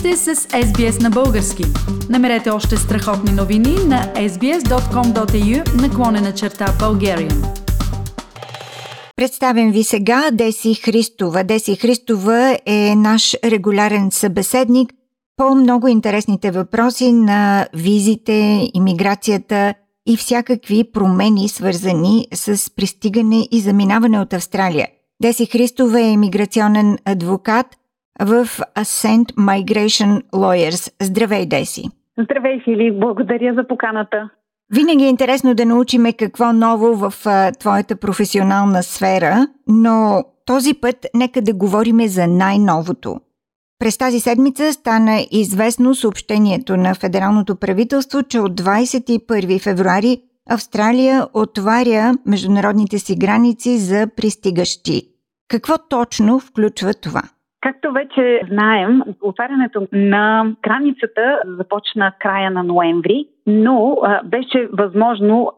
сте с SBS на български. Намерете още страхотни новини на sbs.com.au наклонена черта Bulgarian. Представям ви сега Деси Христова. Деси Христова е наш регулярен събеседник по много интересните въпроси на визите, иммиграцията и всякакви промени, свързани с пристигане и заминаване от Австралия. Деси Христова е иммиграционен адвокат в Ascent Migration Lawyers. Здравей, Деси! Здравей, Фили! Благодаря за поканата. Винаги е интересно да научиме какво ново в а, твоята професионална сфера, но този път нека да говориме за най-новото. През тази седмица стана известно съобщението на федералното правителство, че от 21 февруари Австралия отваря международните си граници за пристигащи. Какво точно включва това? Както вече знаем, отварянето на границата започна края на ноември, но беше възможно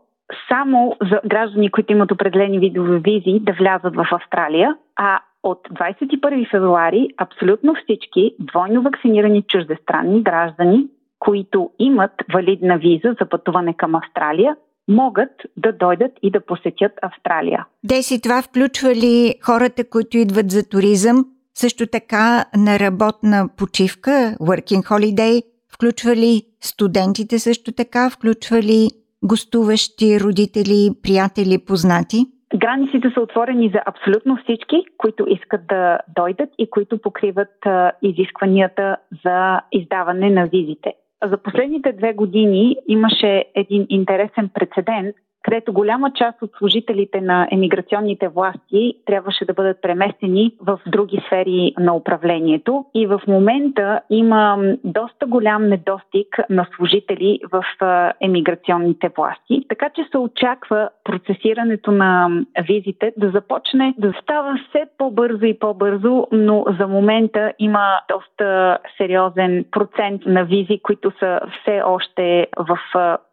само за граждани, които имат определени видове визи, да влязат в Австралия, а от 21 февруари абсолютно всички двойно вакцинирани чуждестранни граждани, които имат валидна виза за пътуване към Австралия, могат да дойдат и да посетят Австралия. Деси, това включва ли хората, които идват за туризъм, също така на работна почивка, working holiday, включва ли студентите също така, включва ли гостуващи родители, приятели, познати? Границите са отворени за абсолютно всички, които искат да дойдат и които покриват изискванията за издаване на визите. За последните две години имаше един интересен прецедент, където голяма част от служителите на емиграционните власти трябваше да бъдат преместени в други сфери на управлението. И в момента има доста голям недостиг на служители в емиграционните власти. Така че се очаква процесирането на визите да започне да става все по-бързо и по-бързо, но за момента има доста сериозен процент на визи, които са все още в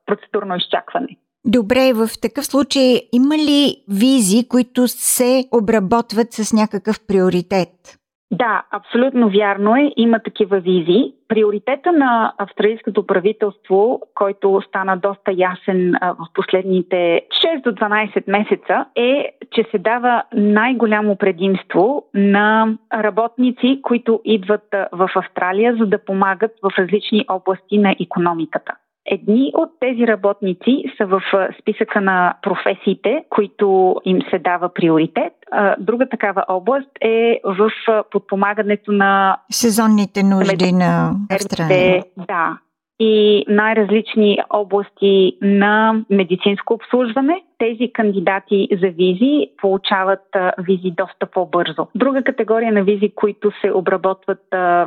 процедурно изчакване. Добре, в такъв случай има ли визи, които се обработват с някакъв приоритет? Да, абсолютно вярно е. Има такива визи. Приоритета на австралийското правителство, който стана доста ясен в последните 6 до 12 месеца, е, че се дава най-голямо предимство на работници, които идват в Австралия, за да помагат в различни области на економиката. Едни от тези работници са в списъка на професиите, които им се дава приоритет. Друга такава област е в подпомагането на сезонните нужди на Австралия. Да, и най-различни области на медицинско обслужване. Тези кандидати за визи получават визи доста по-бързо. Друга категория на визи, които се обработват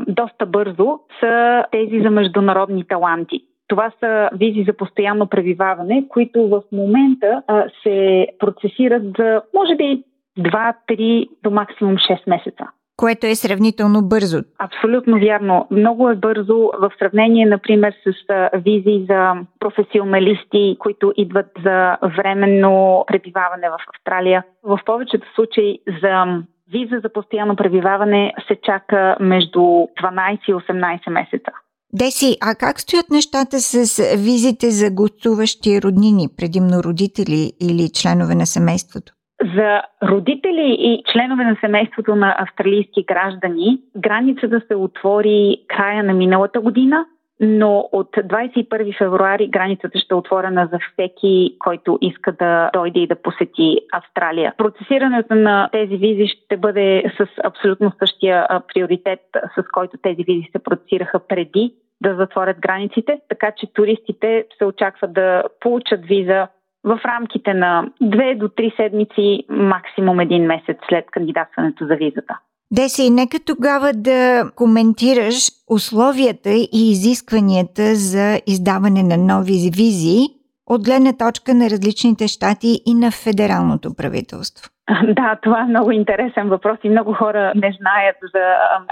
доста бързо, са тези за международни таланти. Това са визи за постоянно пребиваване, които в момента а, се процесират за, може би, 2-3 до максимум 6 месеца. Което е сравнително бързо. Абсолютно вярно. Много е бързо в сравнение, например, с визи за професионалисти, които идват за временно пребиваване в Австралия. В повечето случаи за виза за постоянно пребиваване се чака между 12 и 18 месеца. Деси, а как стоят нещата с визите за гостуващи роднини, предимно родители или членове на семейството? За родители и членове на семейството на австралийски граждани границата се отвори края на миналата година, но от 21 февруари границата ще е отворена за всеки, който иска да дойде и да посети Австралия. Процесирането на тези визи ще бъде с абсолютно същия приоритет, с който тези визи се процесираха преди да затворят границите, така че туристите се очакват да получат виза в рамките на 2 до 3 седмици, максимум един месец след кандидатстването за визата. Деси, нека тогава да коментираш условията и изискванията за издаване на нови визи от гледна точка на различните щати и на федералното правителство. Да, това е много интересен въпрос и много хора не знаят за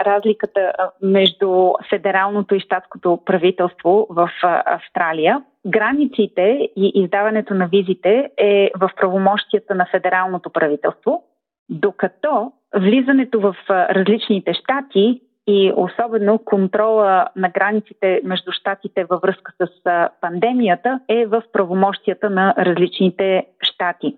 разликата между федералното и щатското правителство в Австралия. Границите и издаването на визите е в правомощията на федералното правителство, докато влизането в различните щати и особено контрола на границите между щатите във връзка с пандемията е в правомощията на различните щати.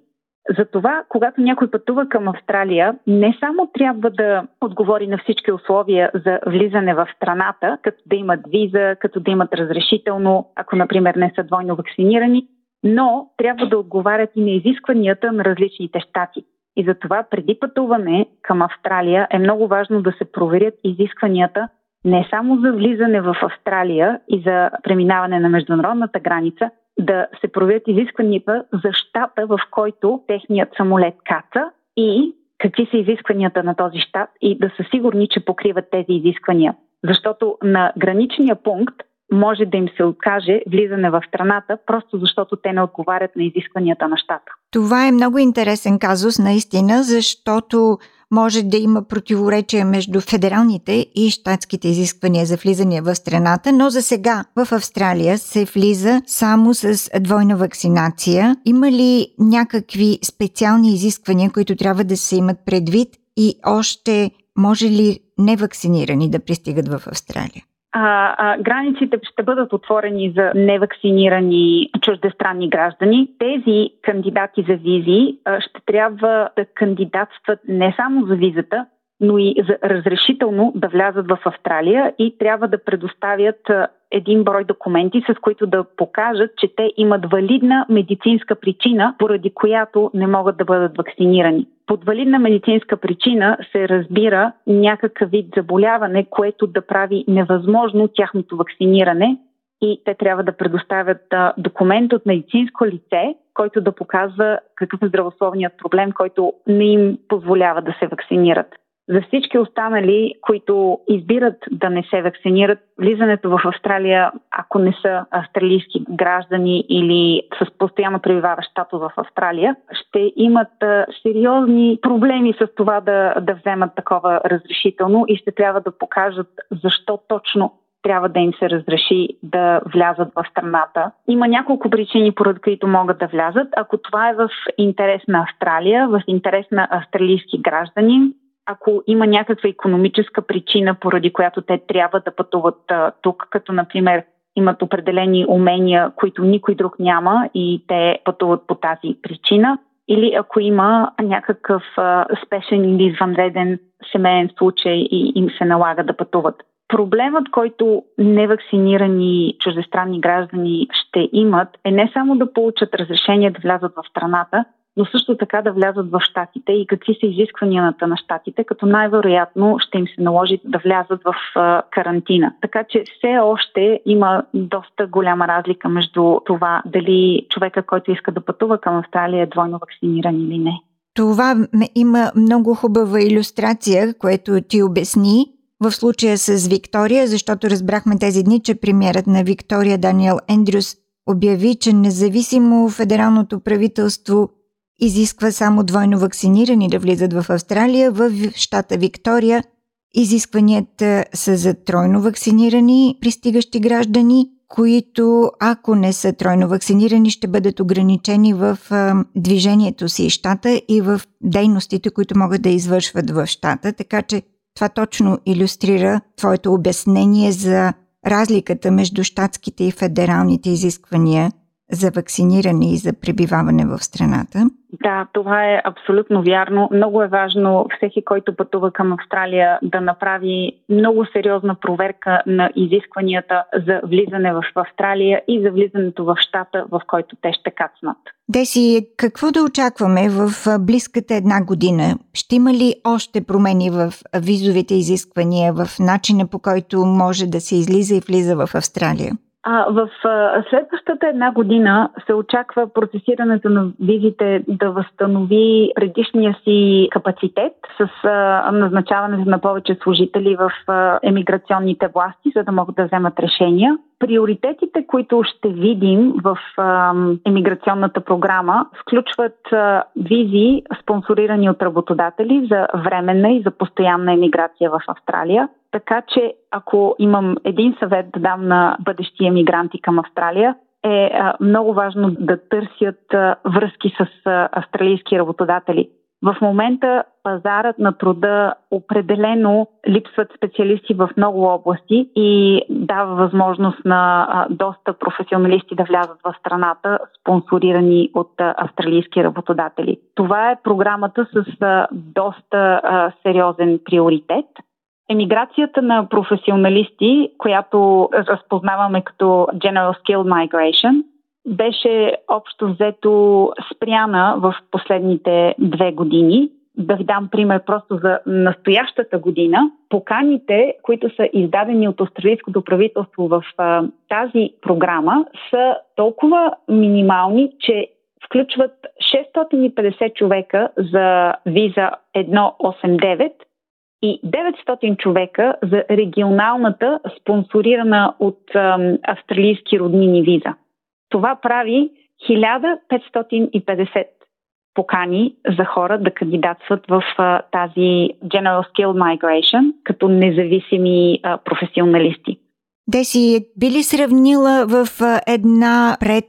Затова, когато някой пътува към Австралия, не само трябва да отговори на всички условия за влизане в страната, като да имат виза, като да имат разрешително, ако, например, не са двойно вакцинирани, но трябва да отговарят и на изискванията на различните щати. И затова преди пътуване към Австралия е много важно да се проверят изискванията не само за влизане в Австралия и за преминаване на международната граница, да се проверят изискванията за щата, в който техният самолет каца и какви са изискванията на този щат и да са сигурни, че покриват тези изисквания. Защото на граничния пункт може да им се откаже влизане в страната, просто защото те не отговарят на изискванията на щата. Това е много интересен казус, наистина, защото може да има противоречие между федералните и щатските изисквания за влизане в страната, но за сега в Австралия се влиза само с двойна вакцинация. Има ли някакви специални изисквания, които трябва да се имат предвид и още може ли невакцинирани да пристигат в Австралия? А, а, границите ще бъдат отворени за невакцинирани чуждестранни граждани. Тези кандидати за визи а, ще трябва да кандидатстват не само за визата, но и за разрешително да влязат в Австралия и трябва да предоставят един брой документи, с които да покажат, че те имат валидна медицинска причина, поради която не могат да бъдат вакцинирани. Под валидна медицинска причина се разбира някакъв вид заболяване, което да прави невъзможно тяхното вакциниране и те трябва да предоставят документ от медицинско лице, който да показва какъв е здравословният проблем, който не им позволява да се вакцинират. За всички останали, които избират да не се вакцинират, влизането в Австралия, ако не са австралийски граждани или с постоянно пребиваващ статус в Австралия, ще имат сериозни проблеми с това да, да вземат такова разрешително и ще трябва да покажат защо точно трябва да им се разреши да влязат в страната. Има няколко причини, поради които могат да влязат. Ако това е в интерес на Австралия, в интерес на австралийски граждани, ако има някаква економическа причина, поради която те трябва да пътуват а, тук, като например имат определени умения, които никой друг няма и те пътуват по тази причина, или ако има някакъв а, спешен или извънреден семейен случай и им се налага да пътуват. Проблемът, който невакцинирани чуждестранни граждани ще имат, е не само да получат разрешение да влязат в страната, но също така да влязат в щатите и какви са изискванията на щатите, като най-вероятно ще им се наложи да влязат в карантина. Така че все още има доста голяма разлика между това дали човека, който иска да пътува към Австралия е двойно вакциниран или не. Това има много хубава иллюстрация, което ти обясни в случая с Виктория, защото разбрахме тези дни, че премиерът на Виктория Даниел Ендрюс обяви, че независимо федералното правителство изисква само двойно вакцинирани да влизат в Австралия. В щата Виктория изискванията са за тройно вакцинирани пристигащи граждани, които, ако не са тройно вакцинирани, ще бъдат ограничени в движението си щата и в дейностите, които могат да извършват в щата. Така че това точно иллюстрира твоето обяснение за разликата между щатските и федералните изисквания за вакциниране и за пребиваване в страната. Да, това е абсолютно вярно. Много е важно всеки, който пътува към Австралия, да направи много сериозна проверка на изискванията за влизане в Австралия и за влизането в щата, в който те ще кацнат. Деси, какво да очакваме в близката една година? Ще има ли още промени в визовите изисквания, в начина по който може да се излиза и влиза в Австралия? А, в а, следващата една година се очаква процесирането на визите да възстанови предишния си капацитет с а, назначаването на повече служители в а, емиграционните власти, за да могат да вземат решения. Приоритетите, които ще видим в а, емиграционната програма, включват а, визи, спонсорирани от работодатели за временна и за постоянна емиграция в Австралия. Така че, ако имам един съвет да дам на бъдещи емигранти към Австралия, е много важно да търсят връзки с австралийски работодатели. В момента пазарът на труда определено липсват специалисти в много области и дава възможност на доста професионалисти да влязат в страната, спонсорирани от австралийски работодатели. Това е програмата с доста сериозен приоритет. Емиграцията на професионалисти, която разпознаваме като General Skill Migration, беше общо взето спряна в последните две години. Да ви дам пример просто за настоящата година. Поканите, които са издадени от австралийското правителство в а, тази програма, са толкова минимални, че включват 650 човека за виза 189 и 900 човека за регионалната, спонсорирана от а, австралийски роднини виза. Това прави 1550 покани за хора да кандидатстват в а, тази General Skill Migration като независими а, професионалисти. Деси, би ли сравнила в а, една пред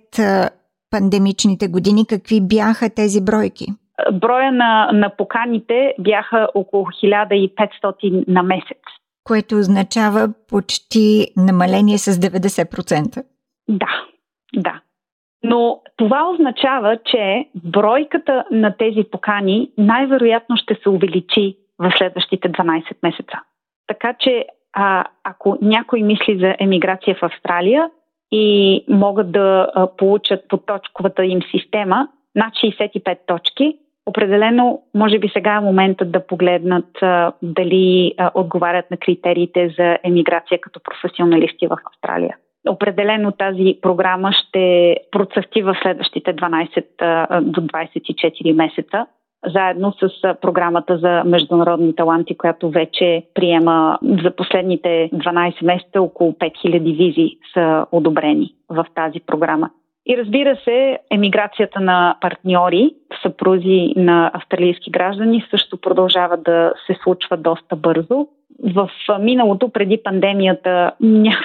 пандемичните години какви бяха тези бройки? Броя на, на поканите бяха около 1500 на месец. Което означава почти намаление с 90%. Да, да. Но това означава, че бройката на тези покани най-вероятно ще се увеличи в следващите 12 месеца. Така че а, ако някой мисли за емиграция в Австралия и могат да а, получат по точковата им система над 65 точки, определено може би сега е моментът да погледнат а, дали а, отговарят на критериите за емиграция като професионалисти в Австралия. Определено тази програма ще процъфти в следващите 12 до 24 месеца, заедно с програмата за международни таланти, която вече приема за последните 12 месеца около 5000 визи са одобрени в тази програма. И разбира се, емиграцията на партньори, съпрузи на австралийски граждани също продължава да се случва доста бързо. В миналото, преди пандемията,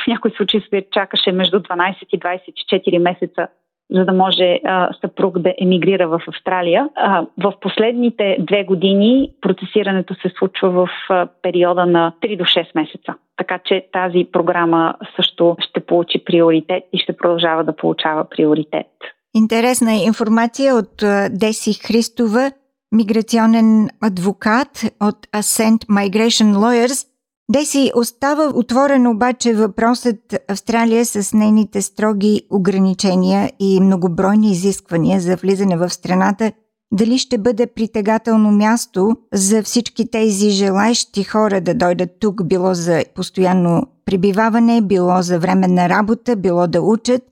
в някои случаи се чакаше между 12 и 24 месеца за да може а, съпруг да емигрира в Австралия. А, в последните две години процесирането се случва в а, периода на 3 до 6 месеца. Така че тази програма също ще получи приоритет и ще продължава да получава приоритет. Интересна информация от Деси Христова, миграционен адвокат от Ascent Migration Lawyers. Деси, остава отворен обаче въпросът Австралия с нейните строги ограничения и многобройни изисквания за влизане в страната дали ще бъде притегателно място за всички тези желаещи хора да дойдат тук, било за постоянно прибиваване, било за временна работа, било да учат.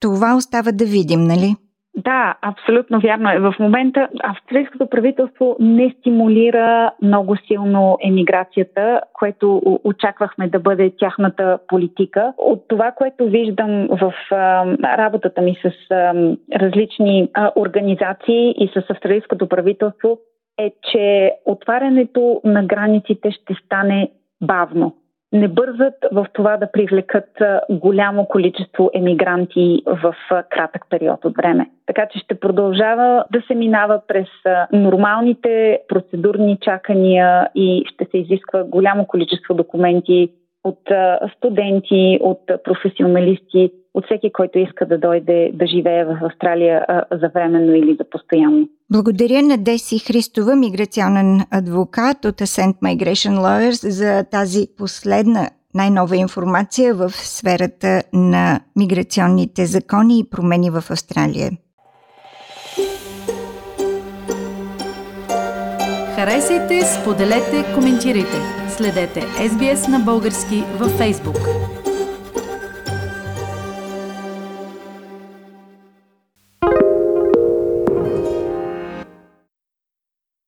Това остава да видим, нали? Да, абсолютно вярно е. В момента австрийското правителство не стимулира много силно емиграцията, което очаквахме да бъде тяхната политика. От това, което виждам в а, работата ми с а, различни а, организации и с австралийското правителство, е, че отварянето на границите ще стане бавно не бързат в това да привлекат голямо количество емигранти в кратък период от време. Така че ще продължава да се минава през нормалните процедурни чакания и ще се изисква голямо количество документи от студенти, от професионалисти, от всеки, който иска да дойде да живее в Австралия за временно или за постоянно. Благодаря на Деси Христова, миграционен адвокат от Ascent Migration Lawyers за тази последна най-нова информация в сферата на миграционните закони и промени в Австралия. Харесайте, споделете, коментирайте. Следете SBS на български във Facebook.